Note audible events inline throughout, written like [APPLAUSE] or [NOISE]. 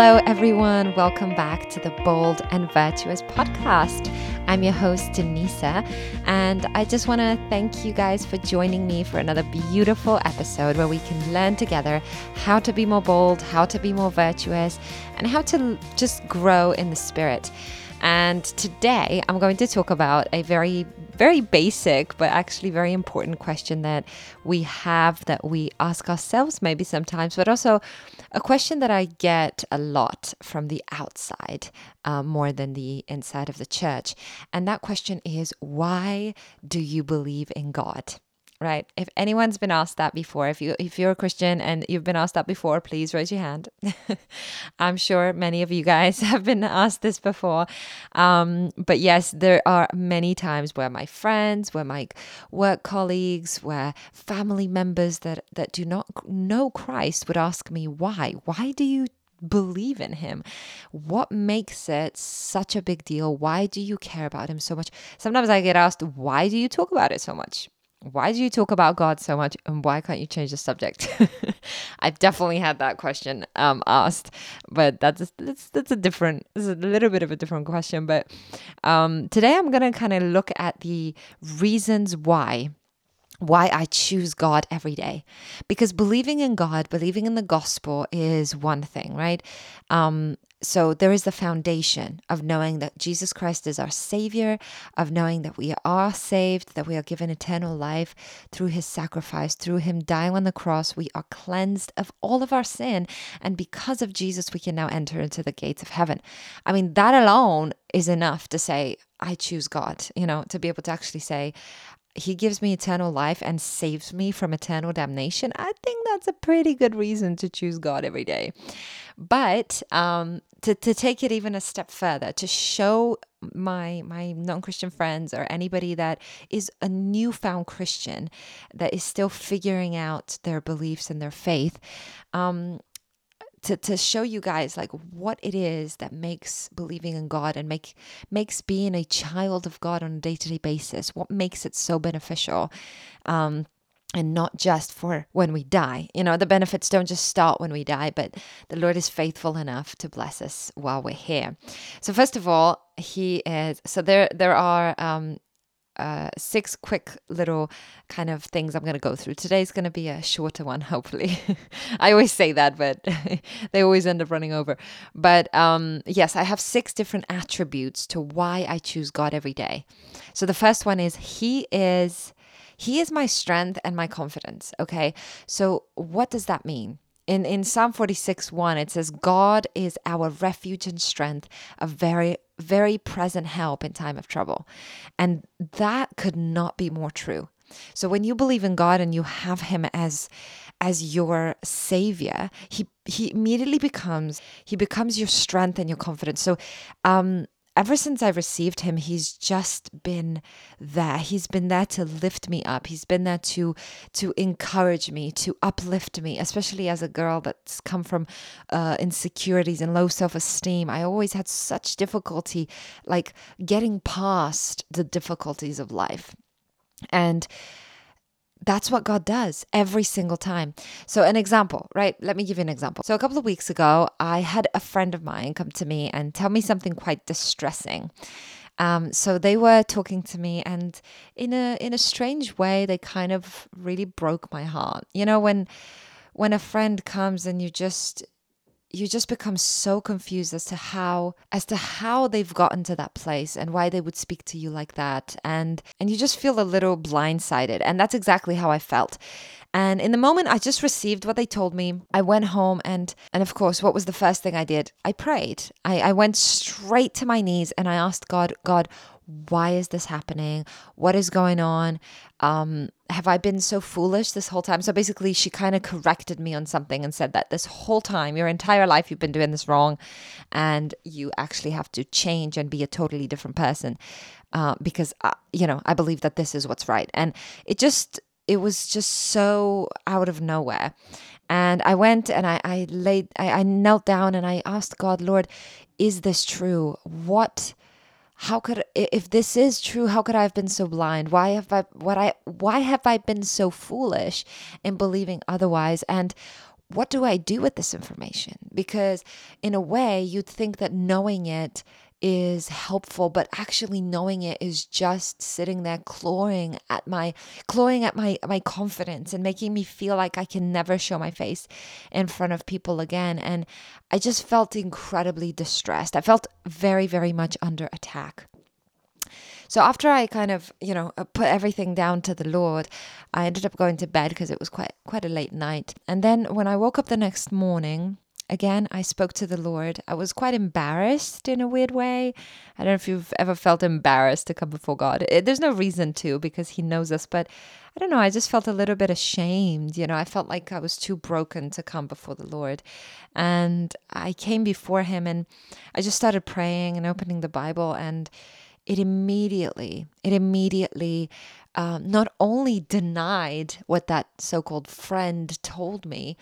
Hello, everyone. Welcome back to the Bold and Virtuous podcast. I'm your host, Denisa, and I just want to thank you guys for joining me for another beautiful episode where we can learn together how to be more bold, how to be more virtuous, and how to just grow in the spirit. And today I'm going to talk about a very, very basic, but actually very important question that we have that we ask ourselves maybe sometimes, but also a question that I get a lot from the outside uh, more than the inside of the church. And that question is why do you believe in God? Right? If anyone's been asked that before, if you if you're a Christian and you've been asked that before, please raise your hand. [LAUGHS] I'm sure many of you guys [LAUGHS] have been asked this before. Um, but yes, there are many times where my friends, where my work colleagues, where family members that that do not know Christ would ask me why. Why do you believe in him? What makes it such a big deal? Why do you care about him so much? Sometimes I get asked, why do you talk about it so much? Why do you talk about God so much and why can't you change the subject? [LAUGHS] I've definitely had that question um, asked, but that's that's that's a different, it's a little bit of a different question. But um, today I'm gonna kind of look at the reasons why why I choose God every day. Because believing in God, believing in the gospel is one thing, right? Um, so there is the foundation of knowing that Jesus Christ is our Savior, of knowing that we are saved, that we are given eternal life through His sacrifice, through Him dying on the cross. We are cleansed of all of our sin. And because of Jesus, we can now enter into the gates of heaven. I mean, that alone is enough to say, I choose God, you know, to be able to actually say, he gives me eternal life and saves me from eternal damnation, I think that's a pretty good reason to choose God every day. But um, to, to take it even a step further, to show my my non-christian friends or anybody that is a newfound christian that is still figuring out their beliefs and their faith um, to, to show you guys like what it is that makes believing in God and make makes being a child of God on a day-to-day basis what makes it so beneficial um, and not just for when we die. You know, the benefits don't just start when we die, but the Lord is faithful enough to bless us while we're here. So first of all, he is so there there are um uh, six quick little kind of things I'm going to go through. Today's going to be a shorter one, [LAUGHS] hopefully. I always say that, but [LAUGHS] they always end up running over. But um, yes, I have six different attributes to why I choose God every day. So the first one is He is. He is my strength and my confidence. Okay. So, what does that mean? In, in Psalm 46 1, it says, God is our refuge and strength, a very, very present help in time of trouble. And that could not be more true. So when you believe in God and you have him as as your savior, he he immediately becomes he becomes your strength and your confidence. So um ever since I received him, he's just been there. He's been there to lift me up. He's been there to to encourage me, to uplift me, especially as a girl that's come from uh, insecurities and low self esteem. I always had such difficulty, like getting past the difficulties of life, and that's what God does every single time. So, an example, right? Let me give you an example. So, a couple of weeks ago, I had a friend of mine come to me and tell me something quite distressing. Um, so they were talking to me, and in a in a strange way, they kind of really broke my heart. You know, when when a friend comes and you just you just become so confused as to how as to how they've gotten to that place and why they would speak to you like that. And and you just feel a little blindsided. And that's exactly how I felt. And in the moment I just received what they told me. I went home and and of course what was the first thing I did? I prayed. I, I went straight to my knees and I asked God God why is this happening? What is going on? Um, have I been so foolish this whole time? So basically, she kind of corrected me on something and said that this whole time, your entire life, you've been doing this wrong, and you actually have to change and be a totally different person. Uh, because, uh, you know, I believe that this is what's right. And it just, it was just so out of nowhere. And I went and I, I laid, I, I knelt down and I asked God, Lord, is this true? What? How could if this is true how could i have been so blind why have i what i why have i been so foolish in believing otherwise and what do I do with this information? Because in a way, you'd think that knowing it is helpful but actually knowing it is just sitting there clawing at my clawing at my my confidence and making me feel like I can never show my face in front of people again. And I just felt incredibly distressed. I felt very very much under attack. So after I kind of, you know, uh, put everything down to the Lord, I ended up going to bed because it was quite quite a late night. And then when I woke up the next morning, again, I spoke to the Lord. I was quite embarrassed in a weird way. I don't know if you've ever felt embarrassed to come before God. It, there's no reason to because He knows us, but I don't know. I just felt a little bit ashamed. You know, I felt like I was too broken to come before the Lord. And I came before Him and I just started praying and opening the Bible and it immediately, it immediately um, not only denied what that so called friend told me,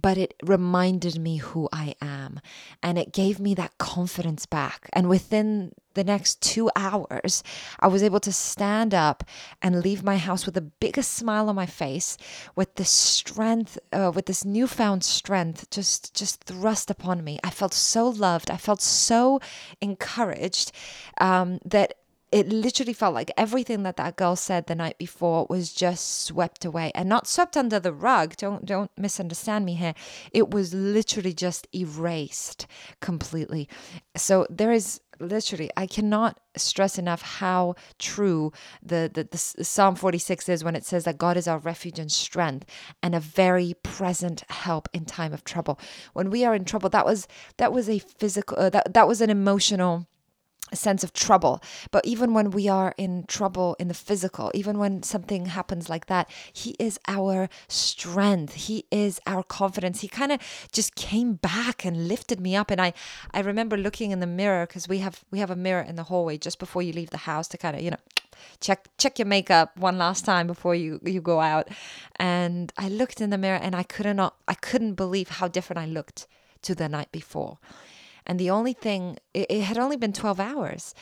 but it reminded me who I am. And it gave me that confidence back. And within the next two hours, I was able to stand up and leave my house with the biggest smile on my face, with the strength, uh, with this newfound strength just, just thrust upon me. I felt so loved. I felt so encouraged um, that it literally felt like everything that that girl said the night before was just swept away and not swept under the rug. Don't don't misunderstand me here. It was literally just erased completely. So there is literally i cannot stress enough how true the, the, the psalm 46 is when it says that god is our refuge and strength and a very present help in time of trouble. When we are in trouble that was that was a physical uh, that, that was an emotional a sense of trouble. But even when we are in trouble in the physical, even when something happens like that, He is our strength. He is our confidence. He kind of just came back and lifted me up. And I, I remember looking in the mirror because we have we have a mirror in the hallway just before you leave the house to kind of you know check check your makeup one last time before you you go out. And I looked in the mirror and I couldn't I couldn't believe how different I looked to the night before. And the only thing, it, it had only been 12 hours.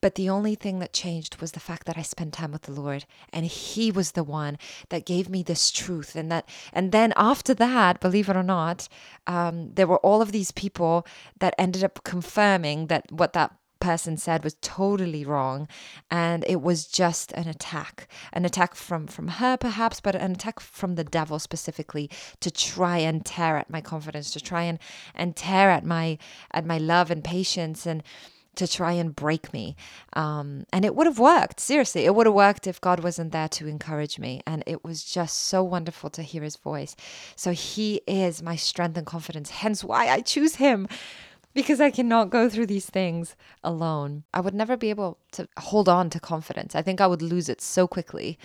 But the only thing that changed was the fact that I spent time with the Lord and he was the one that gave me this truth and that and then after that, believe it or not, um, there were all of these people that ended up confirming that what that person said was totally wrong and it was just an attack an attack from from her perhaps but an attack from the devil specifically to try and tear at my confidence to try and and tear at my at my love and patience and to try and break me. Um, and it would have worked. Seriously, it would have worked if God wasn't there to encourage me. And it was just so wonderful to hear his voice. So he is my strength and confidence, hence why I choose him because I cannot go through these things alone. I would never be able to hold on to confidence. I think I would lose it so quickly.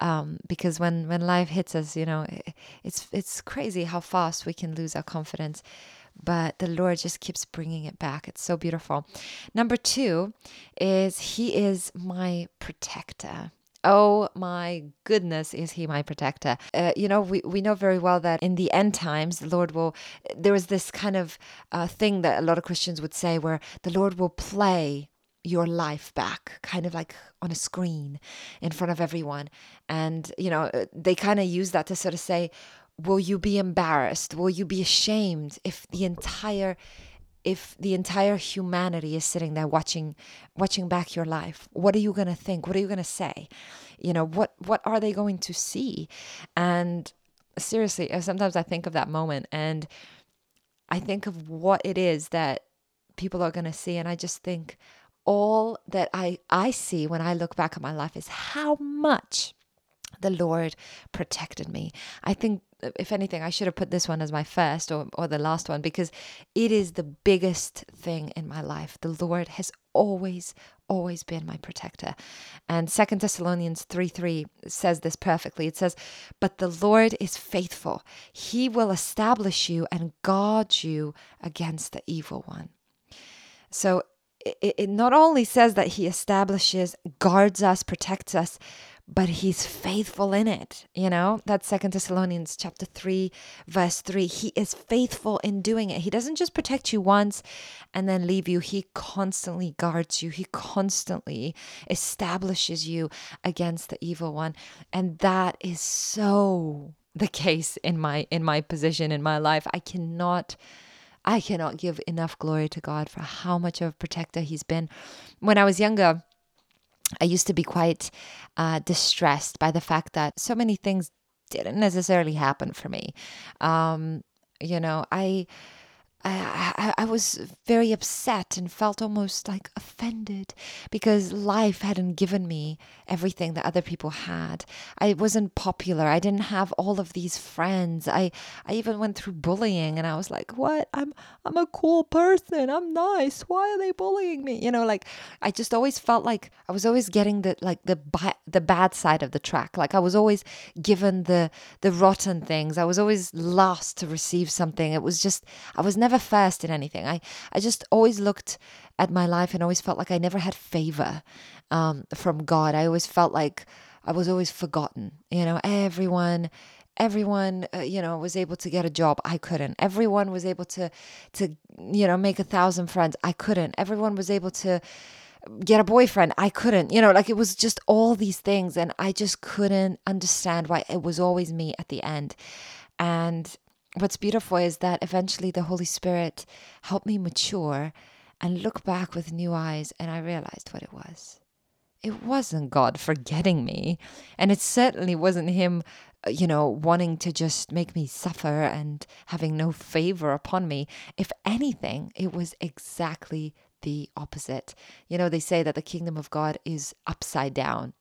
Um, because when, when life hits us, you know, it's it's crazy how fast we can lose our confidence. But the Lord just keeps bringing it back. It's so beautiful. Number two is He is my protector. Oh my goodness, is he my protector? Uh, you know, we, we know very well that in the end times, the Lord will, there is this kind of uh, thing that a lot of Christians would say where the Lord will play your life back, kind of like on a screen in front of everyone. And, you know, uh, they kind of use that to sort of say, will you be embarrassed? Will you be ashamed if the entire if the entire humanity is sitting there watching watching back your life what are you going to think? What are you going to say? You know what what are they going to see? And seriously uh, sometimes i think of that moment and i think of what it is that people are going to see and i just think all that i i see when i look back at my life is how much the Lord protected me. I think, if anything, I should have put this one as my first or, or the last one because it is the biggest thing in my life. The Lord has always, always been my protector. And Second Thessalonians 3 3 says this perfectly. It says, But the Lord is faithful, He will establish you and guard you against the evil one. So it, it not only says that He establishes, guards us, protects us, but he's faithful in it you know? That's second thessalonians chapter 3 verse 3 he is faithful in doing it. He doesn't just protect you once and then leave you. He constantly guards you. He constantly establishes you against the evil one. And that is so the case in my in my position in my life. I cannot I cannot give enough glory to God for how much of a protector He's been. When I was younger, I used to be quite uh, distressed by the fact that so many things didn't necessarily happen for me. Um, you know, I I, I, I, was very upset and felt almost like offended because life hadn't given me everything that other people had. I wasn't popular. I didn't have all of these friends. I, I even went through bullying and I was like, what? I'm, I'm a cool person. I'm nice. Why are they bullying me? You know, like I just always felt like I was always getting the, like the, the bad side of the track. Like I was always given the, the rotten things. I was always last to receive something. It was just, I was never never first in anything. I, I just always looked at my life and always felt like I never had favor um, from God. I always felt like I was always forgotten. You know, everyone everyone uh, you know was able to get a job. I couldn't. Everyone was able to to you know make a thousand friends. I couldn't. Everyone was able to get a boyfriend. I couldn't you know? Like it was just all these things and i just couldn't understand why it was always me at the end. And what's beautiful is that eventually the Holy Spirit helped me mature and look back with new eyes, and I realized what it was. It wasn't God forgetting me, and it certainly wasn't Him, uh, you know, wanting to just make me suffer and having no favor upon me. If anything, it was exactly the opposite. You know, they say that the kingdom of God is upside down.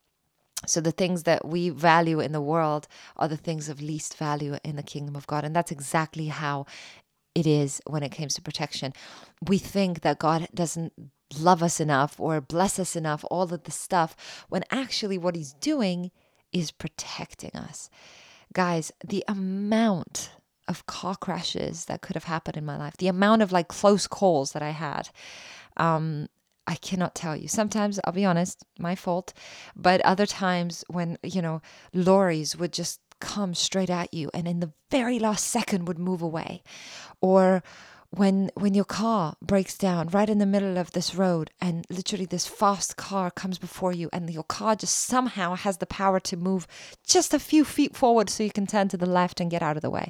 So the things that we value in the world are the things of least value in the kingdom of God. And that's exactly how it is when it comes to protection. We think that God doesn't love us enough or bless us enough, all of the stuff, when actually what he's doing is protecting us. Guys, the amount of car crashes that could have happened in my life, the amount of like close calls that I had, um, I cannot tell you. Sometimes, I'll be honest, my fault. But other times when, you know, lorries would just come straight at you and in the very last second would move away. Or when when your car breaks down right in the middle of this road and literally this fast car comes before you and your car just somehow has the power to move just a few feet forward so you can turn to the left and get out of the way.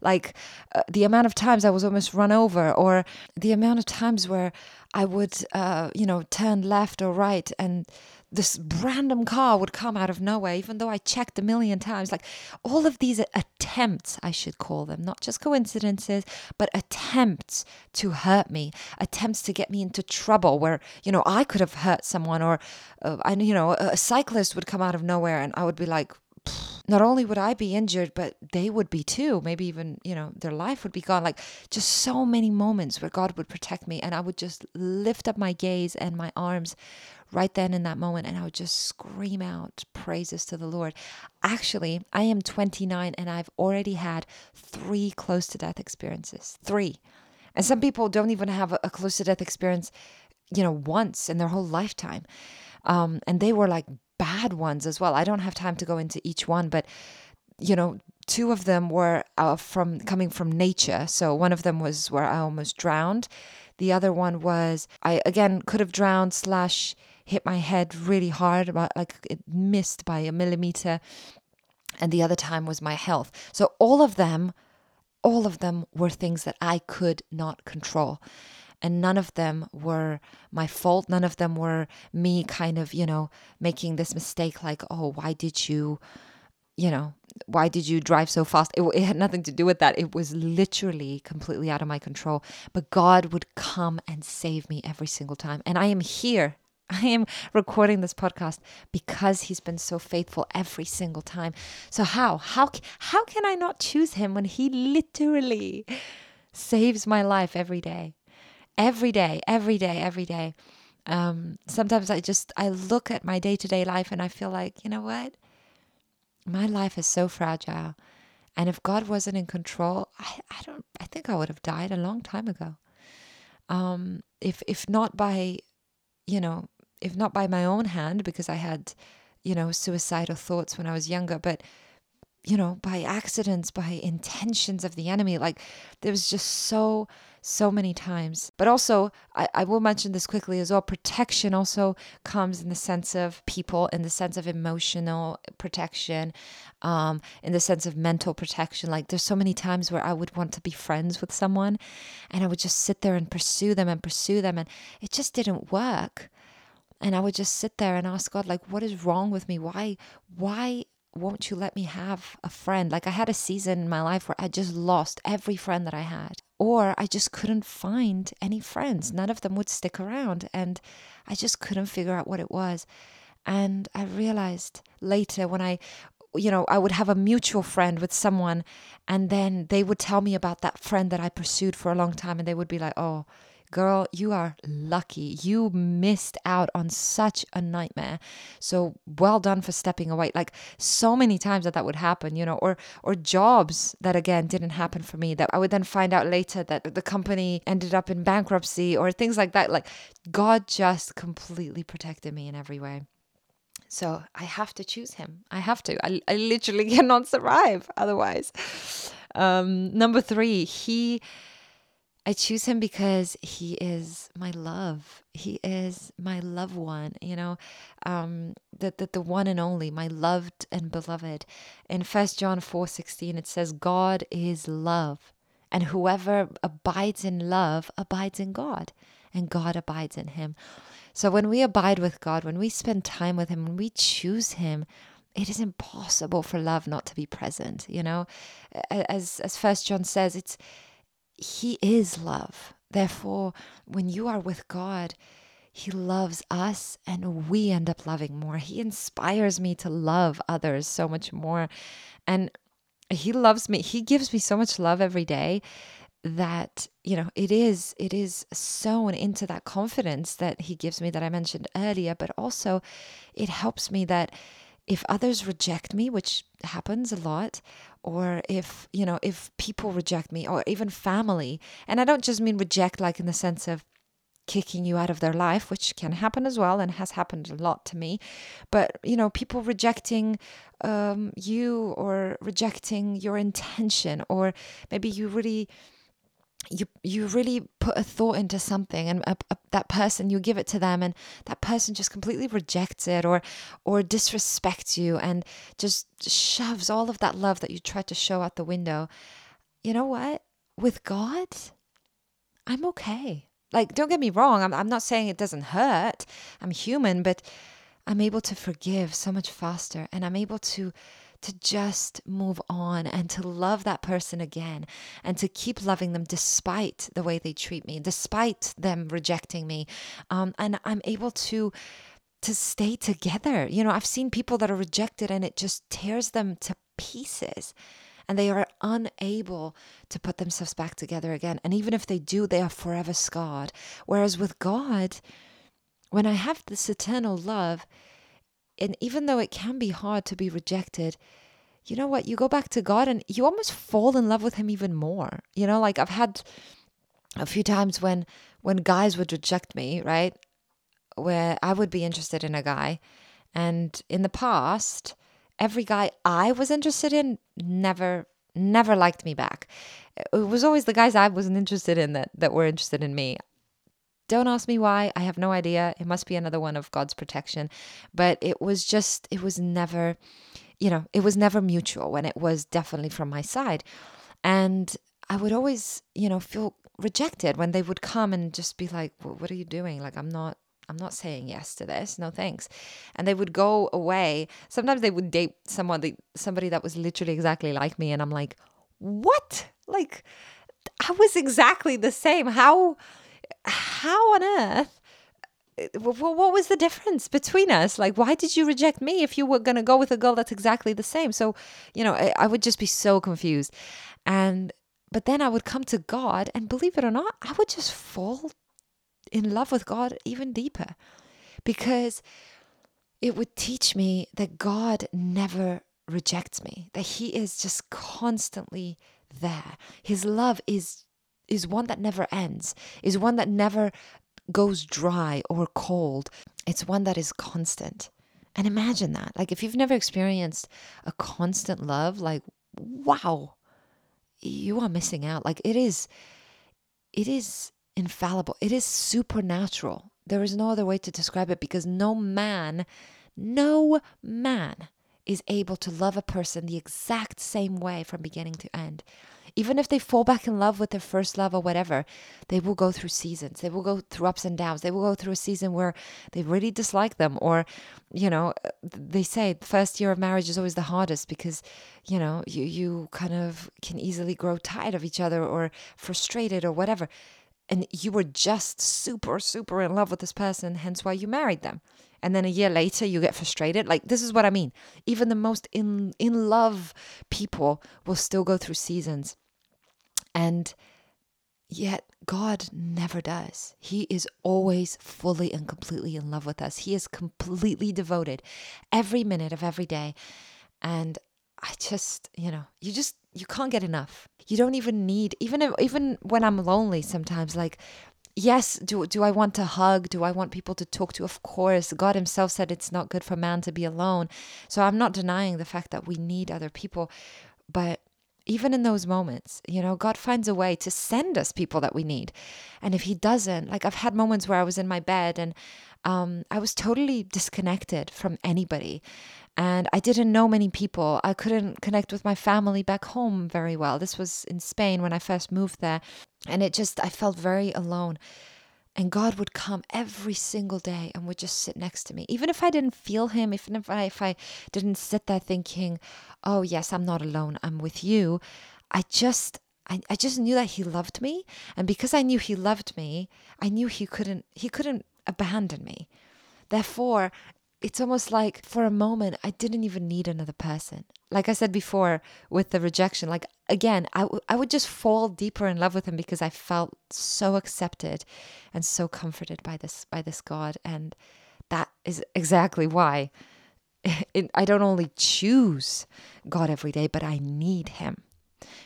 Like uh, the amount of times i was almost run over or the amount of times where i would uh, you know turn left or right and this random car would come out of nowhere, even though I checked a million times. Like all of these attempts, I should call them, not just coincidences, but attempts to hurt me, attempts to get me into trouble where, you know, I could have hurt someone or, uh, I, you know, a cyclist would come out of nowhere and I would be like, not only would I be injured, but they would be too. Maybe even, you know, their life would be gone. Like just so many moments where God would protect me. And I would just lift up my gaze and my arms right then in that moment and I would just scream out praises to the Lord. Actually, I am 29 and I've already had three close to death experiences. Three. And some people don't even have a, close to death experience, you know, once in their whole lifetime. Um, and they were like bad ones as well. I don't have time to go into each one, but you know, two of them were uh, from coming from nature. So one of them was where I almost drowned. The other one was I again could have drowned slash hit my head really hard, about like it missed by a millimeter. And the other time was my health. So all of them, all of them were things that I could not control and none of them were my fault. None of them were me kind of, you know, making this mistake like, oh, why did you, you know, why did you drive so fast? It, it, had nothing to do with that. It was literally completely out of my control. But God would come and save me every single time. And I am here. [LAUGHS] I am recording this podcast because he's been so faithful every single time. So how how how can I not choose him when he literally saves my life every day? every day, every day, every day. Um, sometimes I just I look at my day to day life and I feel like you know what, my life is so fragile, and if God wasn't in control, I, I don't I think I would have died a long time ago. Um, if if not by, you know, if not by my own hand because I had, you know, suicidal thoughts when I was younger, but you know, by accidents, by intentions of the enemy. Like there was just so, so many times. But also, I, I will mention this quickly as well. Protection also comes in the sense of people, in the sense of emotional protection, um, in the sense of mental protection. Like there's so many times where I would want to be friends with someone and I would just sit there and pursue them and pursue them. And it just didn't work and I would just sit there and ask God, like, what is wrong with me? Why, why won't you let me have a friend? Like I had a season in my life where I just lost every friend that I had, or I just couldn't find any friends. None of them would stick around, and I just couldn't figure out what it was. And I realized later when I you know, I would have a mutual friend with someone, and then they would tell me about that friend that I pursued for a long time, and they would be like, "Oh, girl, you are lucky. You missed out on such a nightmare. So well done for stepping away. Like so many times that that would happen, you know, or or jobs that again didn't happen for me that I would then find out later that the company ended up in bankruptcy or things like that. Like God just completely protected me in every way. So I have to choose him. I have to. I, I literally [LAUGHS] cannot survive otherwise. Um, number three, he I choose him because he is my love. He is my loved one, you know, um, the, the, the one and only, my loved and beloved. In First John 4 16, it says, God is love, and whoever abides in love abides in God, and God abides in him. So when we abide with God, when we spend time with him, when we choose him, it is impossible for love not to be present, you know? As as First John says, it's he is love. Therefore, when you are with God, He loves us and we end up loving more. He inspires me to love others so much more. And He loves me. He gives me so much love every day that you know it is it is sown into that confidence that he gives me that i mentioned earlier but also it helps me that if others reject me which happens a lot or if you know if people reject me or even family and i don't just mean reject like in the sense of kicking you out of their life which can happen as well and has happened a lot to me but you know people rejecting um, you or rejecting your intention or maybe you really you you really put a thought into something and a, a, that person you give it to them and that person just completely rejects it or or disrespects you and just shoves all of that love that you tried to show out the window. You know what? With god i'm okay. Like don't get me wrong. I'm, I'm not saying it doesn't hurt. I'm human but i'm able to forgive so much faster and i'm able to to just move on and to love that person again and to keep loving them despite the way they treat me, despite them rejecting me. Um, and I'm able to to stay together. You know, I've seen people that are rejected and it just tears them to pieces and they are unable to put themselves back together again. And even if they do, they are forever scarred. Whereas with God, when I have this eternal love, and even though it can be hard to be rejected, you know what? You go back to God and you almost fall in love with him even more. You know, like I've had a few times when when guys would reject me, right? Where I would be interested in a guy and in the past, every guy I was interested in never never liked me back. It was always the guys I wasn't interested in that that were interested in me. Don't ask me why. I have no idea. It must be another one of God's protection. But it was just, it was never, you know, it was never mutual when it was definitely from my side. And I would always, you know, feel rejected when they would come and just be like, well, what are you doing? Like, I'm not I'm not saying yes to this. No thanks. And they would go away. Sometimes they would date someone, somebody that was literally exactly like me, and I'm like, what? Like, I was exactly the same. How how on earth uh, what was the difference between us? Like, why did you reject me if you were going to go with a girl that's exactly the same? So, you know, I, I, would just be so confused. And, but then I would come to God, and believe it or not, I would just fall in love with God even deeper because it would teach me that God never rejects me, that He is just constantly there. His love is is one that never ends, is one that never goes dry or cold. It's one that is constant. And imagine that. Like, if you've never experienced a constant love, like, wow, you are missing out. Like, it is, it is infallible. It is supernatural. There is no other way to describe it because no man, no man is able to love a person the exact same way from beginning to end. Even if they fall back in love with their first love or whatever, they will go through seasons. They will go through ups and downs. They will go through a season where they really dislike them, or, you know, they say the first year of marriage is always the hardest because, you know, you, you kind of can easily grow tired of each other or frustrated or whatever. And you were just super, super in love with this person, hence why you married them and then a year later you get frustrated like this is what i mean even the most in in love people will still go through seasons and yet, God never does. He is always fully and completely in love with us. He is completely devoted every minute of every day. And I just, you know, you just you can't get enough. You don't even need even if, even when I'm lonely sometimes like yes, do do I want to hug? Do I want people to talk to? Of course. God himself said it's not good for man to be alone. So I'm not denying the fact that we need other people, but even in those moments, you know, God finds a way to send us people that we need. And if He doesn't, like I've had moments where I was in my bed and um, I was totally disconnected from anybody. And I didn't know many people. I couldn't connect with my family back home very well. This was in Spain when I first moved there. And it just, I felt very alone. And God would come every single day and would just sit next to me. Even if I didn't feel him, even if I, if I didn't sit there thinking, oh, yes, I'm not alone, I'm with you, I just, I, I just knew that he loved me. And because I knew he loved me, I knew he couldn't, he couldn't abandon me. Therefore, it's almost like for a moment, I didn't even need another person. Like I said before with the rejection, like again, I, w- I would just fall deeper in love with him because I felt so accepted and so comforted by this by this God. And that is exactly why [LAUGHS] it, I don't only choose God every day, but I need him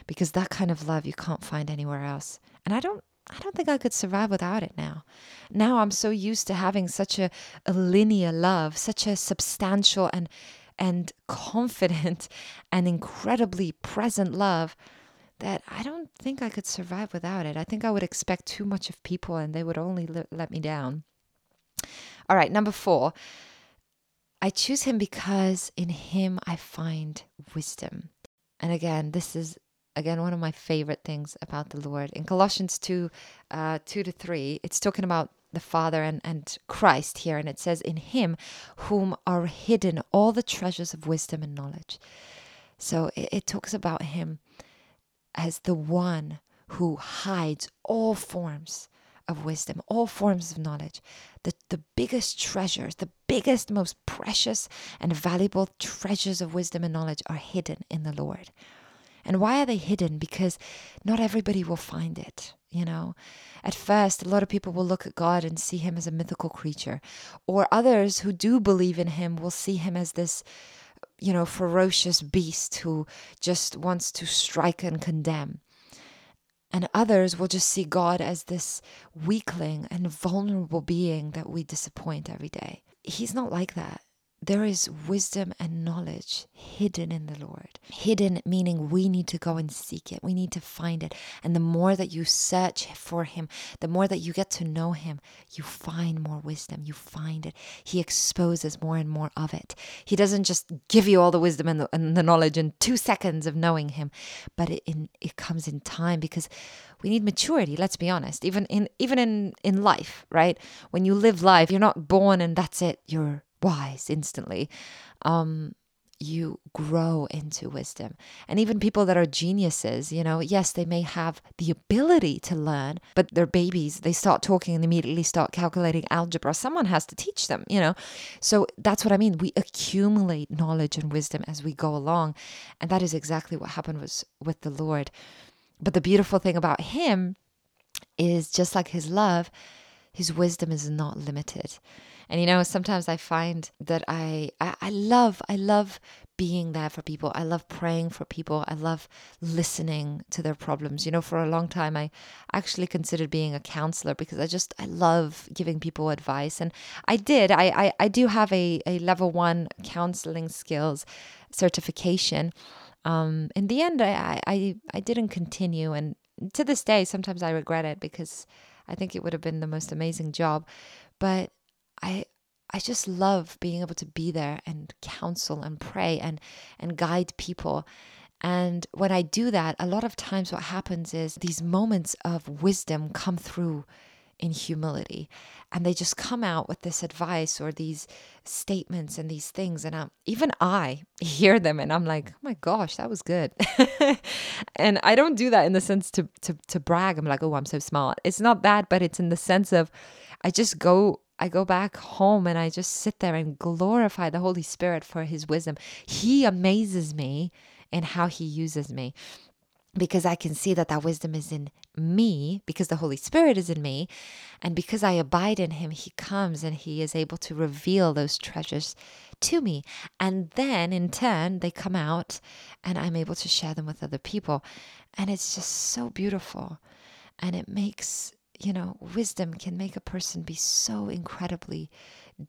because that kind of love you can't find anywhere else. And I don't I don't think I could survive without it now. Now I'm so used to having such a, a linear love, such a substantial and and confident [LAUGHS] and incredibly present love that I don't think I could survive without it. I think I would expect too much of people and they would only le- let me down. All right, number four. I choose him because in him I find wisdom. And again, this is again one of my favorite things about the lord in colossians 2 uh, 2 to 3 it's talking about the father and, and christ here and it says in him whom are hidden all the treasures of wisdom and knowledge so it, it talks about him as the one who hides all forms of wisdom, all forms of knowledge. The, the biggest treasures, the biggest, most precious and valuable treasures of wisdom and knowledge are hidden in the Lord. And why are they hidden? Because not everybody will find it. You know, at first, a lot of people will look at God and see him as a mythical creature, or others who do believe in him will see him as this, you know, ferocious beast who just wants to strike and condemn. And others will just see God as this weakling and vulnerable being that we disappoint every day. He's not like that. There is wisdom and knowledge hidden in the Lord. Hidden meaning we need to go and seek it. We need to find it. And the more that you search for Him, the more that you get to know Him, you find more wisdom. You find it. He exposes more and more of it. He doesn't just give you all the wisdom and the, and the knowledge in two seconds of knowing Him, but it, in, it comes in time because we need maturity. Let's be honest. Even in even in in life, right? When you live life, you're not born and that's it. You're wise instantly. Um, you grow into wisdom. And even people that are geniuses, you know, yes, they may have the ability to learn, but they're babies. They start talking and immediately start calculating algebra. Someone has to teach them, you know. So that's what I mean. We accumulate knowledge and wisdom as we go along. And that is exactly what happened was with the Lord. But the beautiful thing about him is just like his love, his wisdom is not limited. And you know, sometimes I find that I, I, I love, I love being there for people. I love praying for people. I love listening to their problems. You know, for a long time, I actually considered being a counselor because I just, I love giving people advice. And I did. I, I, I do have a, a level one counseling skills certification. Um, in the end, I, I, I didn't continue. And to this day, sometimes I regret it because I think it would have been the most amazing job. But I, I just love being able to be there and counsel and pray and and guide people. And when I do that, a lot of times what happens is these moments of wisdom come through in humility. And they just come out with this advice or these statements and these things. And I'm, even i [LAUGHS] hear them and i'm like oh my gosh that was good. [LAUGHS] And i don't do that in the sense to, to to brag. I'm like oh i'm so smart. It's not that but it's in the sense of i just go I go back home and I just sit there and glorify the Holy Spirit for his wisdom. He amazes me in how he uses me because I can see that that wisdom is in me because the Holy Spirit is in me. And because I abide in him, he comes and he is able to reveal those treasures to me. And then in turn, they come out and I'm able to share them with other people. And it's just so beautiful. And it makes you know, wisdom can make a person be so incredibly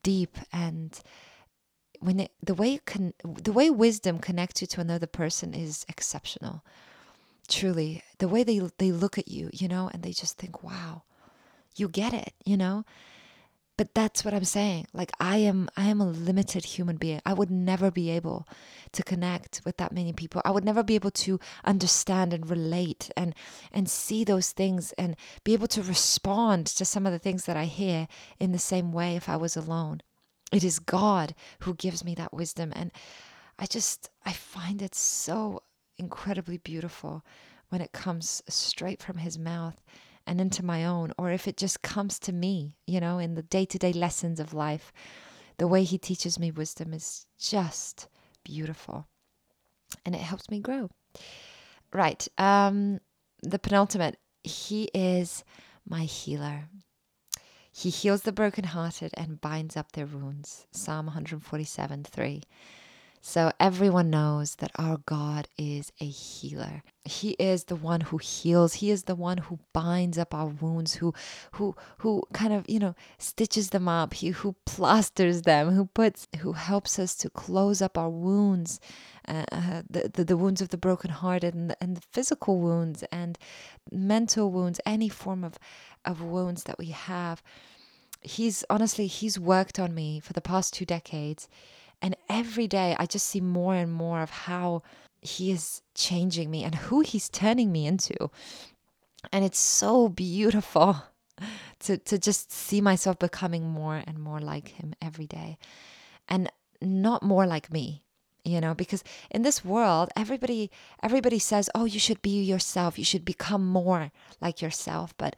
deep and when it, the way can the way wisdom connects you to another person is exceptional. Truly the way they they look at you you know and they just think wow you get it you know but that's what i'm saying. Like i am i am a limited human being. I would never be able to connect with that many people. I would never be able to understand and relate and and see those things and be able to respond to some of the things that i hear in the same way if i was alone. It is god who gives me that wisdom. And i just i find it so incredibly beautiful when it comes straight from his mouth and into my own, or if it just comes to me, you know, in the day to day lessons of life. The way he teaches me wisdom is just beautiful and it helps me grow. Right. Um, the penultimate, he is my healer. He heals the brokenhearted and binds up their wounds. Psalm 147 3. So everyone knows that our God is a healer. He is the one who heals. He is the one who binds up our wounds, who who who kind of, you know, stitches them up, he who plasters them, who puts who helps us to close up our wounds. Uh, uh the, the, the wounds of the brokenhearted and the, and the physical wounds and mental wounds, any form of, of wounds that we have. He's honestly, he's worked on me for the past two decades and every day I just see more and more of how he is changing me and who he's turning me into. And it's so beautiful [LAUGHS] to, to just see myself becoming more and more like him every day. And not more like me you know because in this world everybody everybody says oh you should be yourself. You should become more like yourself. But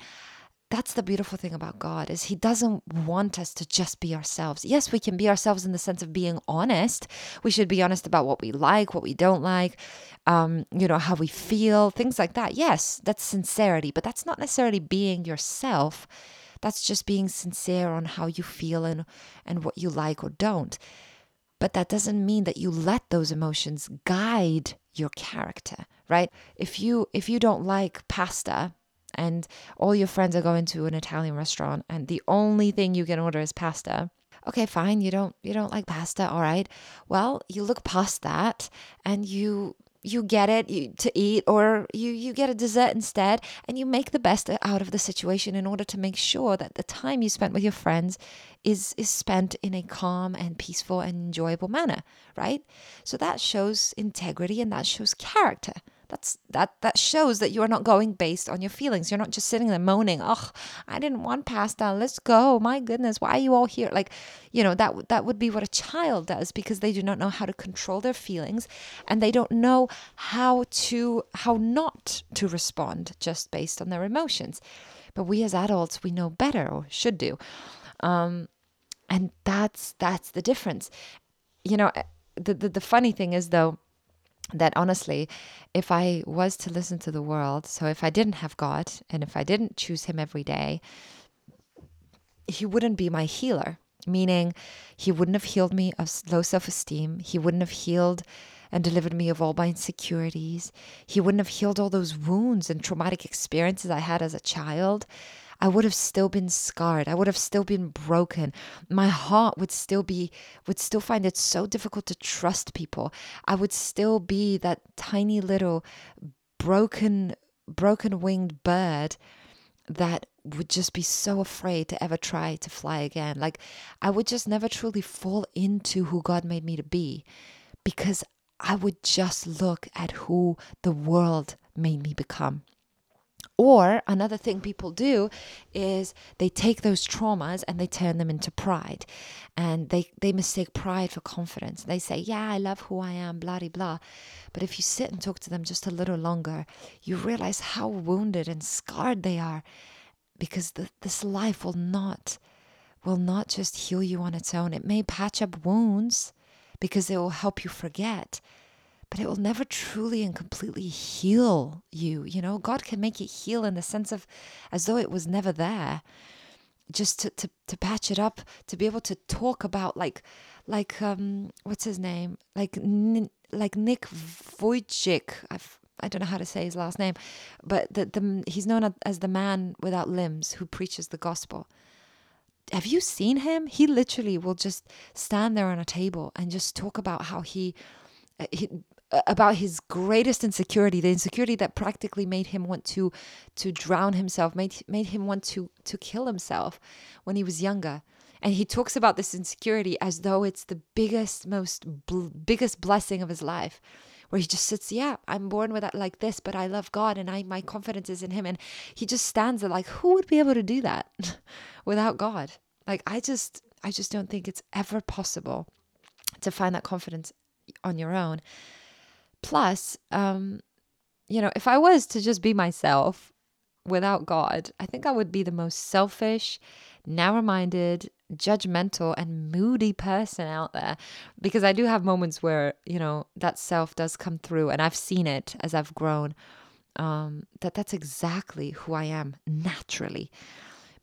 that's the beautiful thing about God is he doesn't want us to just be ourselves. Yes, we can be ourselves in the sense of being honest. We should be honest about what we like, what we don't like, um, you know, how we feel, things like that. Yes, that's sincerity, but that's not necessarily being yourself. That's just being sincere on how you feel and and what you like or don't. But that doesn't mean that you let those emotions guide your character, right? If you if you don't like pasta, and all your friends are going to an Italian restaurant and the only thing you can order is pasta. Okay, fine, you don't you don't like pasta, all right. Well, you look past that and you you get it to eat or you you get a dessert instead and you make the best out of the situation in order to make sure that the time you spent with your friends is is spent in a calm and peaceful and enjoyable manner right so that shows integrity and that shows character that's that that shows that you are not going based on your feelings. You're not just sitting there moaning, "Oh, I didn't want pasta. Let's go. My goodness, why are you all here?" Like, you know, that that would be what a child does because they do not know how to control their feelings and they don't know how to how not to respond just based on their emotions. But we as adults, we know better or should do. Um, and that's that's the difference. You know, eh, the, the the funny thing is though that honestly, if I was to listen to the world, so if I didn't have God and if I didn't choose Him every day, He wouldn't be my healer. meaning he wouldn't have healed me of low self esteem. He wouldn't have healed and delivered me of all my insecurities. He wouldn't have healed all those wounds and traumatic experiences I had as a child. I would have still been scarred. I would have still been broken. My heart would still be, would still find it so difficult to trust people. I would still be that tiny little broken, broken winged bird that would just be so afraid to ever try to fly again. Like I would just never truly fall into who God made me to be because I would just look at who the world made me become. Or another thing people do is they take those traumas and they turn them into pride. And they, they mistake pride for confidence. They say, Yeah, I love who I am, blah, blah. But if you sit and talk to them just a little longer, you realize how wounded and scarred they are because the, this life will not will not just heal you on its own. It may patch up wounds because it will help you forget, but it will never truly and completely heal you. You know, God can make it heal in the sense of as though it was never there. Just to, to, to patch it up, to be able to talk about like like um what's his name? Like like Nick Vujicic. I've I don't know how to say his last name, but the, the he's known as the man without limbs who preaches the gospel. Have you seen him? He literally will just stand there on a table and just talk about how he, uh, he about his greatest insecurity, the insecurity that practically made him want to to drown himself, made made him want to to kill himself when he was younger. And he talks about this insecurity as though it's the biggest, most bl- biggest blessing of his life where he just sits, yeah, I'm born with that like this, but I love God and I my confidence is in him. And he just stands there like, who would be able to do that [LAUGHS] without God? Like I just I just don't think it's ever possible to find that confidence on your own. Plus, um, you know, if I was to just be myself without God, I think I would be the most selfish, narrow minded, judgmental and moody person out there because I do have moments where, you know, that self does come through and I've seen it as I've grown. Um, that that's exactly who I am naturally.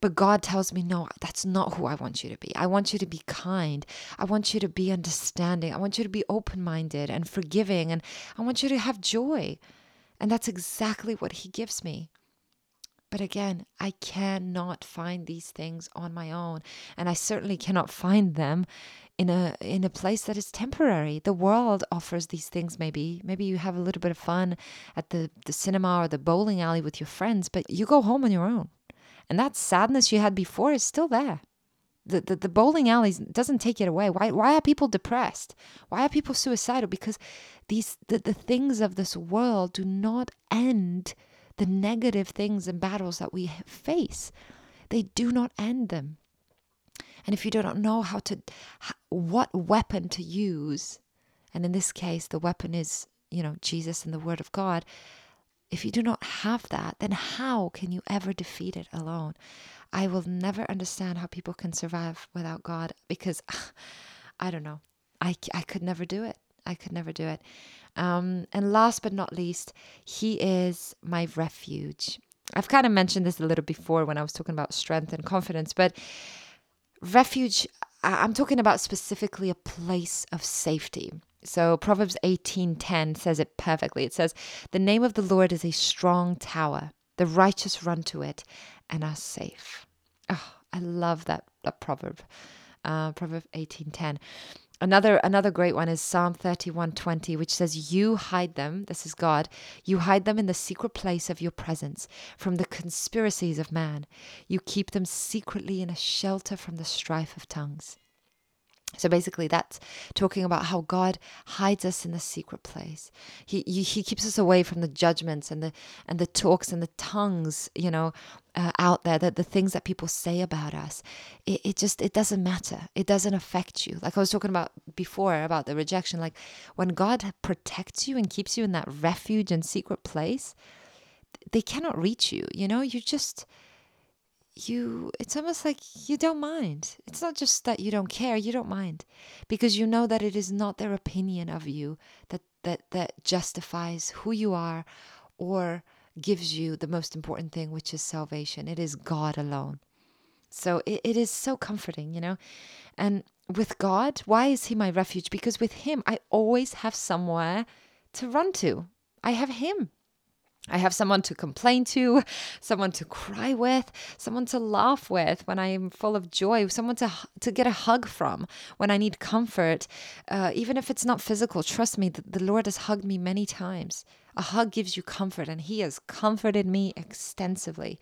But God tells me, no, that's not who I want you to be. I want you to be kind. I want you to be understanding. I want you to be open minded and forgiving. And I want you to have joy. And that's exactly what He gives me. But again, I cannot find these things on my own, and I certainly cannot find them in a in a place that is temporary. The world offers these things maybe. Maybe you have a little bit of fun at the, the cinema or the bowling alley with your friends, but you go home on your own. And that sadness you had before is still there. The, the, the bowling alleys doesn't take it away. Why why are people depressed? Why are people suicidal? Because these the, the things of this world do not end the negative things and battles that we face. They do not end them. And if you do not know how to, what weapon to use, and in this case, the weapon is, you know, Jesus and the Word of God. If you do not have that, then how can you ever defeat it alone? I will never understand how people can survive without God because [SIGHS] I don't know. I, I could never do it. I could never do it. Um, and last but not least, He is my refuge. I've kind of mentioned this a little before when I was talking about strength and confidence, but refuge, I'm talking about specifically a place of safety. So Proverbs 18:10 says it perfectly. It says, "The name of the Lord is a strong tower. The righteous run to it and are safe." Oh, I love that, that proverb. Uh, proverb 18:10 another another great one is psalm 31:20 which says you hide them this is god you hide them in the secret place of your presence from the conspiracies of man you keep them secretly in a shelter from the strife of tongues so basically, that's talking about how God hides us in the secret place. He, he, keeps us away from the judgments and the and the talks and the tongues, you know, uh, out there. That the things that people say about us, it, it just it doesn't matter. It doesn't affect you. Like I was talking about before about the rejection. Like when God protects you and keeps you in that refuge and secret place, they cannot reach you. You know, you just you it's almost like you don't mind it's not just that you don't care you don't mind because you know that it is not their opinion of you that that that justifies who you are or gives you the most important thing which is salvation it is god alone So it, it is so comforting, you know? And with God, why is He my refuge? Because with Him, I always have somewhere to run to. I have Him. I have someone to complain to, [LAUGHS] someone to cry with, someone to laugh with when I am full of joy, someone to to get a hug from when I need comfort, uh, even if it's not physical. Trust me, the, the Lord has hugged me many times. A hug gives you comfort, and He has comforted me extensively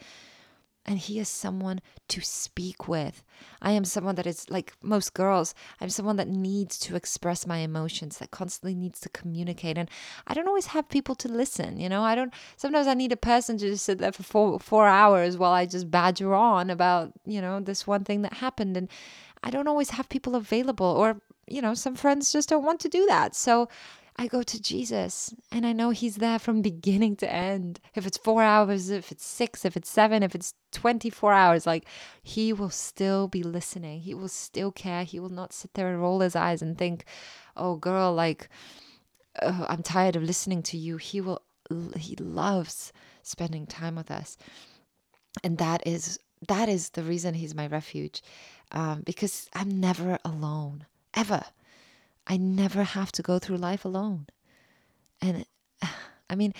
and he is someone to speak with. I am someone that is like most girls, I'm someone that needs to express my emotions, that constantly needs to communicate. And I don't always have people to listen, you know. I don't sometimes I need a person to just sit there for four four hours while I just badger on about, you know, this one thing that happened. And I don't always have people available or, you know, some friends just don't want to do that. So I go to Jesus and I know He's there from beginning to end. If it's four hours, if it's six, if it's seven, if it's 24 hours, like He will still be listening. He will still care. He will not sit there and roll His eyes and think, oh, girl, like, oh, I'm tired of listening to you. He will, He loves spending time with us. And that is that is the reason he's my refuge um, because i'm never alone ever I never have to go through life alone. And [SIGHS] I mean,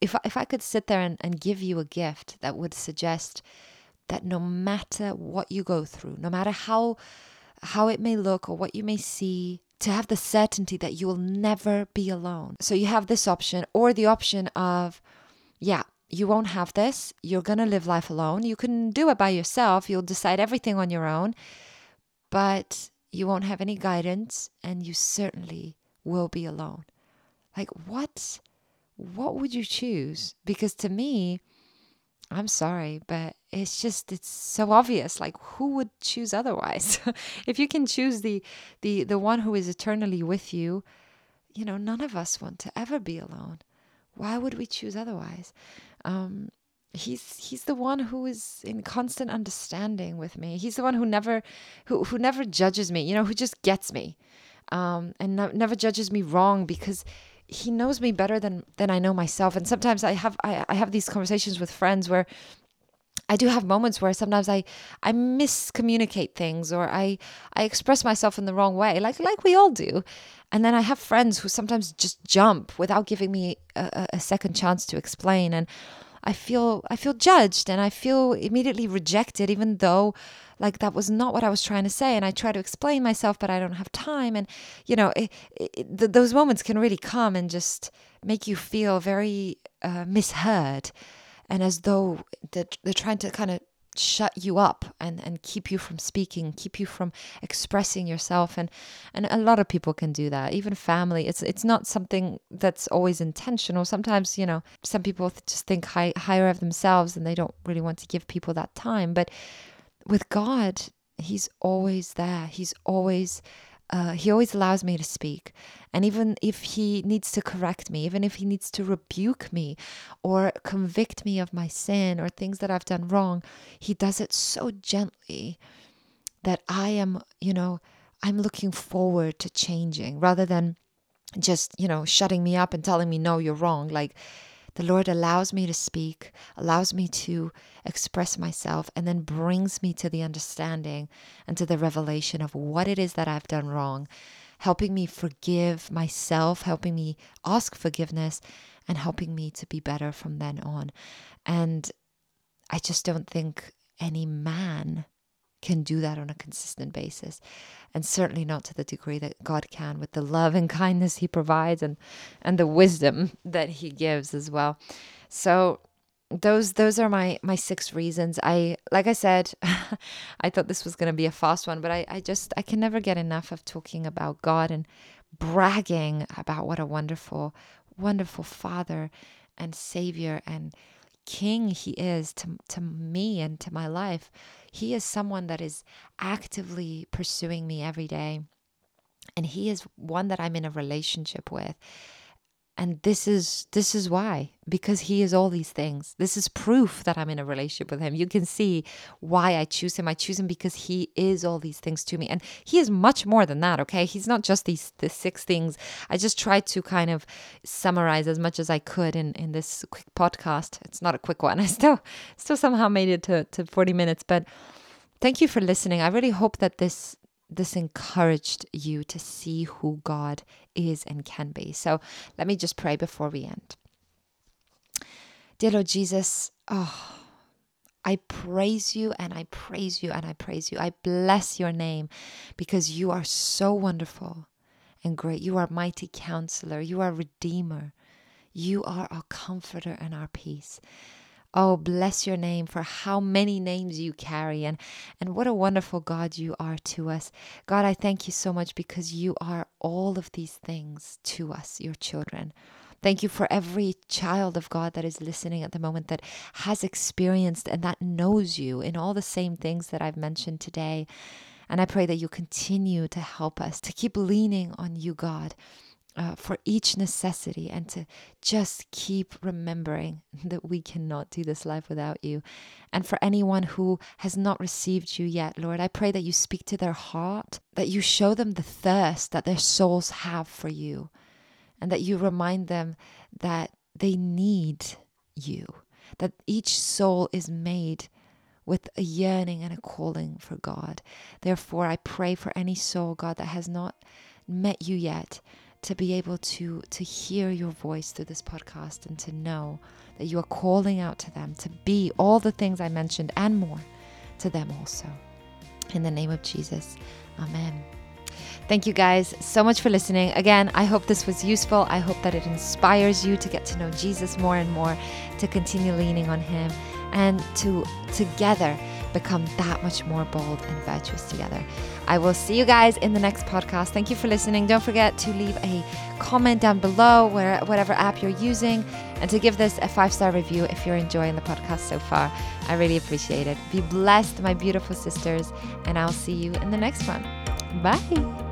if I, if I could sit there and, and give you a gift that would suggest that no matter what you go through, no matter how how it may look or what you may see, to have the certainty that you will never be alone. So you have this option or the option of, yeah, you won't have this. You're going to live life alone. You can do it by yourself. You'll decide everything on your own. But you won't have any guidance and you certainly will be alone. Like what what would you choose? Because to me, I'm sorry, but it's just it's so obvious. Like who would choose otherwise? [LAUGHS] if you can choose the the the one who is eternally with you, you know, none of us want to ever be alone. Why would we choose otherwise? Um, he's he's the one who is in constant understanding with me. He's the one who never who who never judges me you know who just gets me um, and no, never judges me wrong because he knows me better than than I know myself. And sometimes I have I, I have these conversations with friends where I do have moments where sometimes I I miscommunicate things or I I express myself in the wrong way like like we all do. And then I have friends who sometimes just jump without giving me a, a second chance to explain. And I feel I feel judged and I feel immediately rejected even though like that was not what I was trying to say. And I try to explain myself but I don't have time. And you know it, it, th- those moments can really come and just make you feel very uh, misheard. And as though they're, they're trying to kind of shut you up and, and keep you from speaking, keep you from expressing yourself. And, and a lot of people can do that, even family. It's, it's not something that's always intentional. Sometimes, you know, some people just think high, higher of themselves and they don't really want to give people that time. But with God, He's always there. He's always uh, he always allows me to speak. And even if he needs to correct me, even if he needs to rebuke me or convict me of my sin or things that I've done wrong, he does it so gently that I am, you know, I'm looking forward to changing rather than just, you know, shutting me up and telling me, no, you're wrong. Like, the Lord allows me to speak, allows me to express myself, and then brings me to the understanding and to the revelation of what it is that I've done wrong, helping me forgive myself, helping me ask forgiveness, and helping me to be better from then on. And I just don't think any man can do that on a consistent basis. And certainly not to the degree that God can with the love and kindness he provides and and the wisdom that he gives as well. So those those are my my six reasons. I like i said [LAUGHS] i thought this was going to be a fast one but I, I just i can never get enough of talking about god and bragging about what a wonderful wonderful father and savior and king he is to, to me and to my life. He is someone that is actively pursuing me every day. And he is one that I'm in a relationship with and this is this is why because he is all these things. This is proof that i'm in a relationship with him. You can see why i choose him. I choose him because he is all these things to me. And he is much more than that okay? He's not just these the six things. I just tried to kind of summarize as much as i could in in this quick podcast. It's not a quick one. [LAUGHS] I still still somehow made it to, to 40 minutes. But thank you for listening. I really hope that this this encouraged you to see who God is and can be. So let me just pray before we end. Dear Lord Jesus, oh, I praise you and I praise you and I praise you. I bless your name because you are so wonderful and great. You are mighty counselor. You are redeemer. You are our comforter and our peace. Oh, bless your name for how many names you carry and, and what a wonderful God you are to us. God, I thank you so much because you are all of these things to us, your children. Thank you for every child of God that is listening at the moment that has experienced and that knows you in all the same things that I've mentioned today. And I pray that you continue to help us to keep leaning on you, God. Uh, for each necessity and to just keep remembering [LAUGHS] that we cannot do this life without you. And for anyone who has not received you yet, Lord, I pray that you speak to their heart, that you show them the thirst that their souls have for you and that you remind them that they need you, that each soul is made with a yearning and a calling for God. Therefore, I pray for any soul, God, that has not met you yet to be able to to hear your voice through this podcast and to know that you are calling out to them to be all the things I mentioned and more to them also. In the name of Jesus. Amen. Thank you guys so much for listening. Again, I hope this was useful. I hope that it inspires you to get to know Jesus more and more, to continue leaning on Him, and to together become that much more bold and virtuous together. I will see you guys in the next podcast. Thank you for listening. Don't forget to leave a comment down below where whatever app you're using and to give this a five-star review if you're enjoying the podcast so far. I really appreciate it. Be blessed, my beautiful sisters, and I'll see you in the next one. Bye.